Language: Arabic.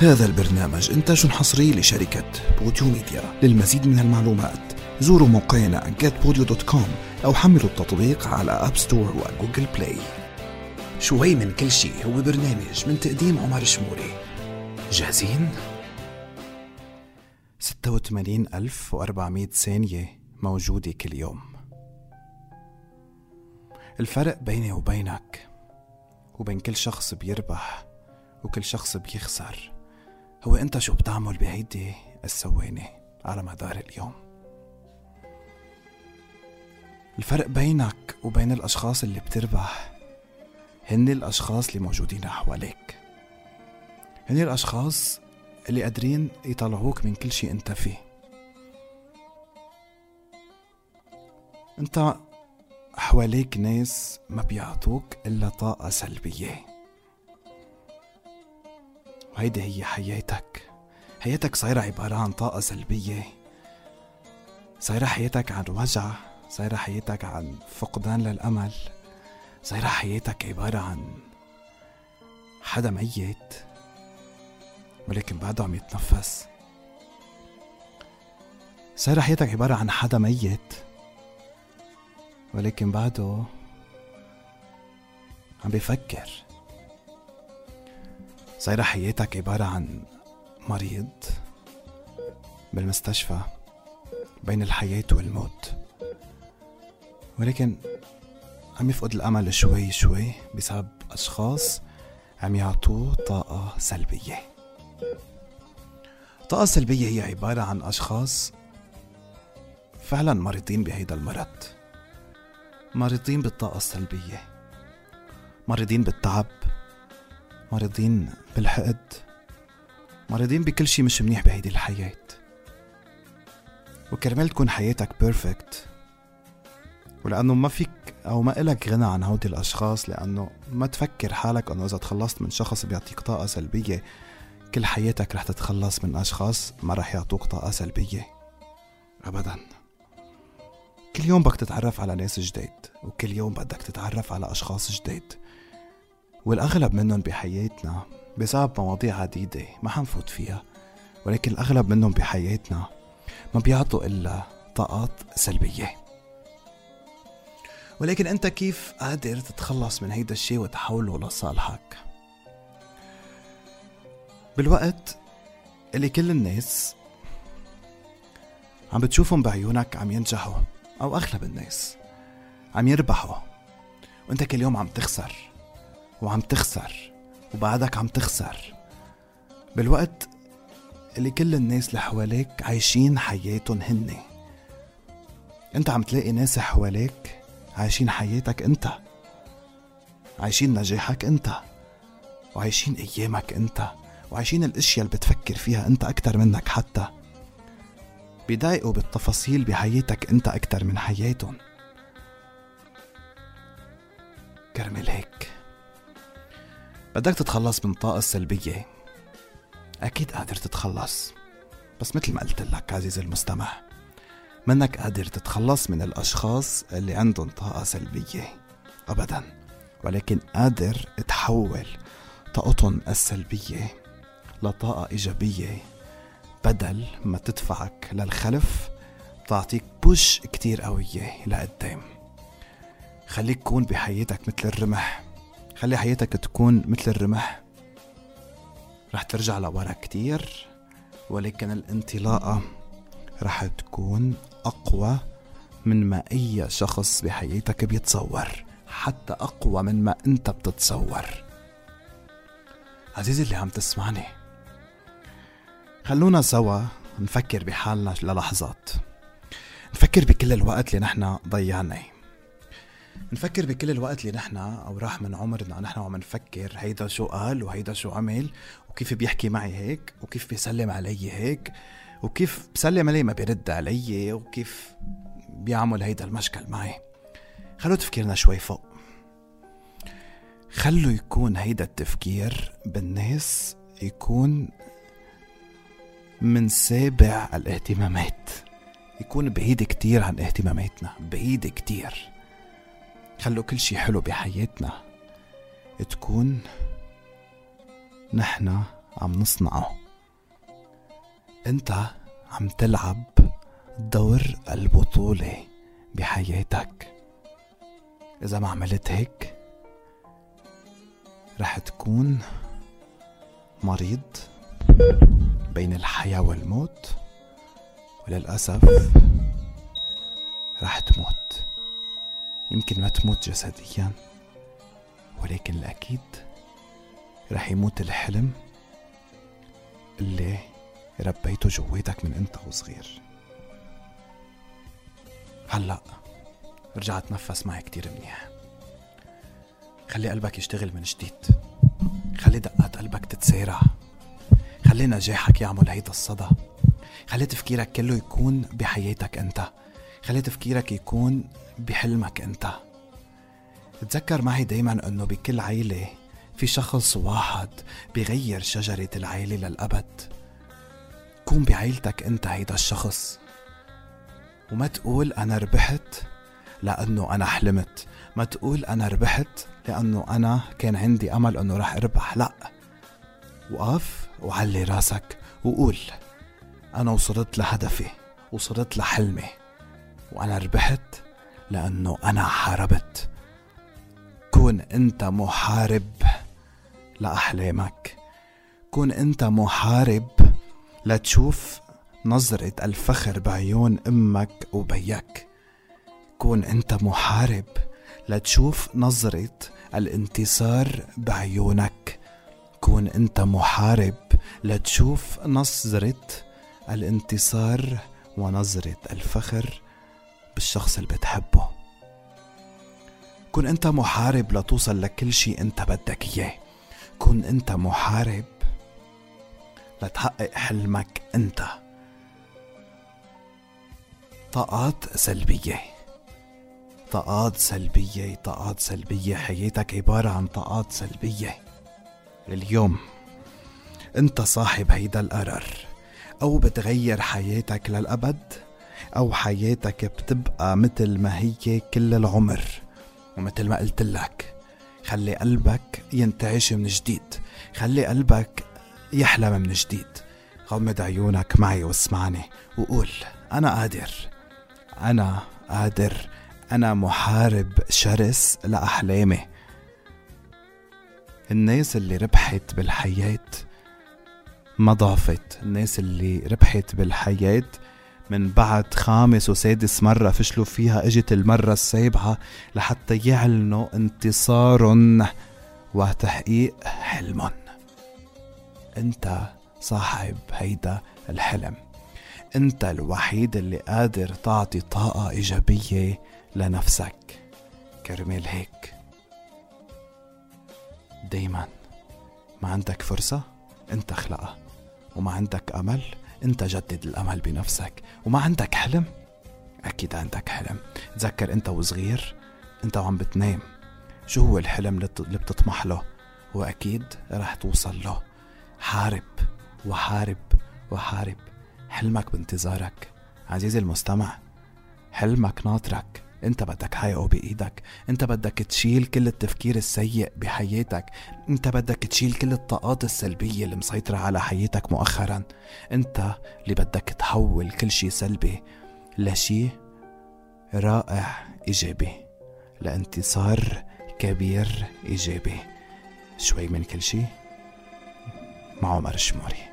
هذا البرنامج إنتاج حصري لشركة Podeo Media. للمزيد من المعلومات زوروا موقعنا getpodeo.com أو حملوا التطبيق على App Store و Google Play شوي من كل شيء هو برنامج من تقديم عمر شموري. جاهزين؟ 86400 ثانية موجودة كل يوم. الفرق بيني وبينك وبين كل شخص بيربح وكل شخص بيخسر. هو أنت شو بتعمل بهيدي الثواني على مدار اليوم؟ الفرق بينك وبين الأشخاص اللي بتربح هن الأشخاص اللي موجودين حواليك. هن الأشخاص اللي قادرين يطلعوك من كل شيء أنت فيه. أنت حواليك ناس ما بيعطوك إلا طاقة سلبية. وهيدي هي حياتك. حياتك صايرة عبارة عن طاقة سلبية. صايرة حياتك عن وجع. صايرة حياتك عن فقدان للأمل. صايرة حياتك عبارة عن حدا ميت ولكن بعده عم يتنفس. صايرة حياتك عبارة عن حدا ميت ولكن بعده عم بيفكر صايرة حياتك عبارة عن مريض بالمستشفى بين الحياة والموت. ولكن عم يفقد الأمل شوي شوي بسبب أشخاص عم يعطوه طاقة سلبية. الطاقة السلبية هي عبارة عن أشخاص فعلا مريضين بهيدا المرض. مريضين بالطاقة السلبية. مريضين بالتعب. مريضين بالحقد مريضين بكل شي مش منيح بهيدي الحياة. وكرمال تكون حياتك بيرفكت ولأنه ما فيك أو ما إلك غنى عن هودي الأشخاص لأنه ما تفكر حالك أنه إذا تخلصت من شخص بيعطيك طاقة سلبية كل حياتك رح تتخلص من أشخاص ما رح يعطوك طاقة سلبية. أبدا. كل يوم بدك تتعرف على ناس جديد وكل يوم بدك تتعرف على أشخاص جديد والأغلب منهم بحياتنا بسبب مواضيع عديدة ما حنفوت فيها. ولكن الأغلب منهم بحياتنا ما بيعطوا إلا طاقات سلبية. ولكن أنت كيف قادر تتخلص من هيدا الشيء وتحوله لصالحك؟ بالوقت اللي كل الناس عم بتشوفهم بعيونك عم ينجحوا أو أغلب الناس عم يربحوا وأنت كل يوم عم تخسر. وعم تخسر وبعدك عم تخسر. بالوقت اللي كل الناس اللي حواليك عايشين حياتهم هن انت عم تلاقي ناس حواليك عايشين حياتك انت. عايشين نجاحك انت. وعايشين أيامك انت. وعايشين الأشياء اللي بتفكر فيها انت أكتر منك حتى. بيضايقوا بالتفاصيل بحياتك انت أكتر من حياتهم. كرمال بدك تتخلص من الطاقة السلبية أكيد قادر تتخلص. بس مثل ما قلت لك عزيزي المستمع منك قادر تتخلص من الأشخاص اللي عندهم طاقة سلبية. أبدا. ولكن قادر تحول طاقتهم السلبية لطاقة إيجابية بدل ما تدفعك للخلف بتعطيك بوش كتير قوية لقدام. خليك كون بحياتك مثل الرمح. خلي حياتك تكون مثل الرمح. رح ترجع لورا كتير ولكن الانطلاقة رح تكون أقوى من ما أي شخص بحياتك بيتصور حتى أقوى من ما أنت بتتصور. عزيزي اللي عم تسمعني خلونا سوا نفكر بحالنا للحظات. نفكر بكل الوقت اللي نحن ضيعناه. نفكر بكل الوقت اللي نحن أو راح من عمرنا نحن وعم نفكر هيدا شو قال وهيدا شو عمل وكيف بيحكي معي هيك وكيف بيسلم علي هيك وكيف بسلم عليه ما بيرد علي وكيف بيعمل هيدا المشكل معي. خلو تفكيرنا شوي فوق. خلوا يكون هيدا التفكير بالناس يكون من سابع الاهتمامات. يكون بعيد كتير عن اهتماماتنا بعيد كتير. خلوا كل شي حلو بحياتنا. تكون نحنا عم نصنعه. انت عم تلعب دور البطولة بحياتك. إذا ما عملت هيك رح تكون مريض بين الحياة والموت. وللأسف رح تموت. يمكن ما تموت جسديا ولكن الأكيد رح يموت الحلم اللي ربيته جواتك من أنت وصغير. هلأ رجع تنفس معي كتير منيح. خلي قلبك يشتغل من جديد. خلي دقات قلبك تتسارع. خلي نجاحك يعمل هيدا الصدى. خلي تفكيرك كله يكون بحياتك أنت. خلي تفكيرك يكون بحلمك أنت. تذكر معي دايما أنه بكل عيلة في شخص واحد بيغير شجرة العيلة للأبد. كون بعيلتك أنت هيدا الشخص. وما تقول أنا ربحت لأنه أنا حلمت. ما تقول أنا ربحت لأنه أنا كان عندي أمل أنه راح أربح. لا. وقف وعلي راسك وقول أنا وصلت لهدفي وصلت لحلمي. وأنا ربحت لأنه أنا حاربت. كون أنت محارب لأحلامك. كون أنت محارب لتشوف نظرة الفخر بعيون أمك وبيك. كون أنت محارب لتشوف نظرة الانتصار بعيونك. كون أنت محارب لتشوف نظرة الانتصار ونظرة الفخر بالشخص اللي بتحبه. كن أنت محارب لتوصل لكل شي أنت بدك إياه. كن أنت محارب لتحقق حلمك أنت. طاقات سلبية. طاقات سلبية. طاقات سلبية. حياتك عبارة عن طاقات سلبية. اليوم أنت صاحب هيدا القرار. أو بتغير حياتك للأبد. أو حياتك بتبقى مثل ما هي كل العمر ومثل ما قلت لك. خلي قلبك ينتعش من جديد. خلي قلبك يحلم من جديد. غمض عيونك معي واسمعني وقول أنا قادر. أنا قادر. أنا محارب شرس لأحلامي. الناس اللي ربحت بالحياة ما ضعفت الناس اللي ربحت بالحياة من بعد خامس وسادس مرة فشلوا فيها إجت المرة السابعة لحتى يعلنوا انتصار وتحقيق حلم أنت صاحب هيدا الحلم. أنت الوحيد اللي قادر تعطي طاقة إيجابية لنفسك. كرمال هيك. دايما ما عندك فرصة؟ أنت اخلقها. وما عندك أمل؟ انت جدد الأمل بنفسك. وما عندك حلم؟ أكيد عندك حلم. تذكر أنت وصغير أنت وعم بتنام. شو هو الحلم اللي بتطمح له؟ واكيد رح توصل له. حارب وحارب وحارب. حلمك بانتظارك. عزيزي المستمع حلمك ناطرك. انت بدك تحققه بإيدك انت بدك تشيل كل التفكير السيء بحياتك انت بدك تشيل كل الطاقات السلبية اللي مسيطرة على حياتك مؤخرا. انت اللي بدك تحول كل شي سلبي لشي رائع إيجابي لانتصار كبير إيجابي. شوي من كل شي مع عمر الشموري